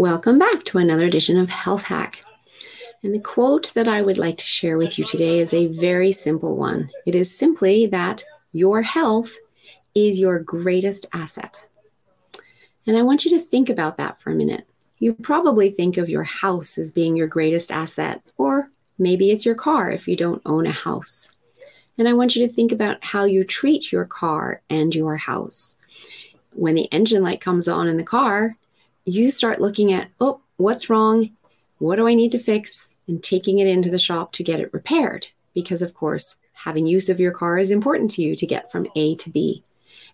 Welcome back to another edition of Health Hack. And the quote that I would like to share with you today is a very simple one. It is simply that your health is your greatest asset. And I want you to think about that for a minute. You probably think of your house as being your greatest asset, or maybe it's your car if you don't own a house. And I want you to think about how you treat your car and your house. When the engine light comes on in the car, you start looking at, oh, what's wrong? What do I need to fix? And taking it into the shop to get it repaired. Because, of course, having use of your car is important to you to get from A to B.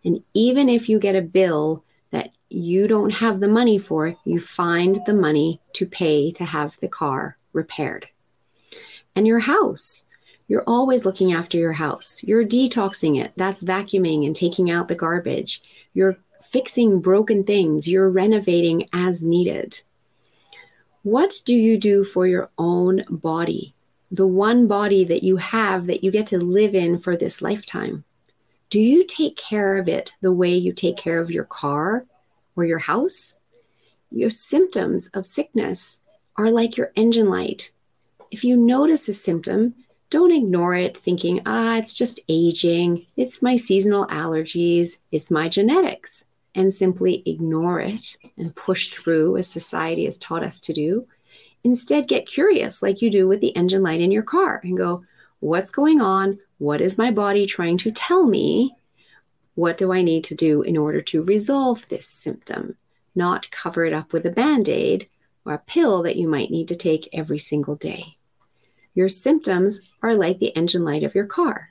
And even if you get a bill that you don't have the money for, you find the money to pay to have the car repaired. And your house, you're always looking after your house. You're detoxing it. That's vacuuming and taking out the garbage. You're fixing broken things, you're renovating as needed. What do you do for your own body? The one body that you have that you get to live in for this lifetime. Do you take care of it the way you take care of your car or your house? Your symptoms of sickness are like your engine light. If you notice a symptom, don't ignore it thinking, ah, it's just aging, it's my seasonal allergies, it's my genetics and simply ignore it and push through as society has taught us to do. Instead, get curious like you do with the engine light in your car and go, What's going on? What is my body trying to tell me? What do I need to do in order to resolve this symptom? Not cover it up with a band aid or a pill that you might need to take every single day. Your symptoms are like the engine light of your car.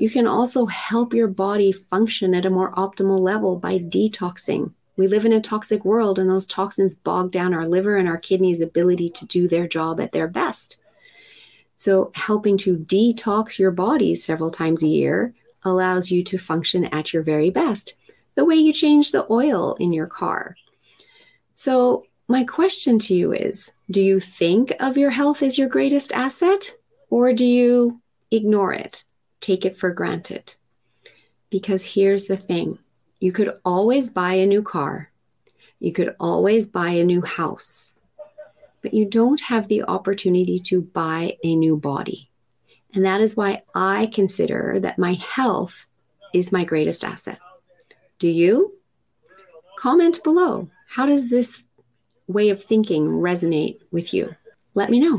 You can also help your body function at a more optimal level by detoxing. We live in a toxic world, and those toxins bog down our liver and our kidneys' ability to do their job at their best. So, helping to detox your body several times a year allows you to function at your very best, the way you change the oil in your car. So, my question to you is Do you think of your health as your greatest asset, or do you ignore it? Take it for granted. Because here's the thing you could always buy a new car, you could always buy a new house, but you don't have the opportunity to buy a new body. And that is why I consider that my health is my greatest asset. Do you? Comment below. How does this way of thinking resonate with you? Let me know.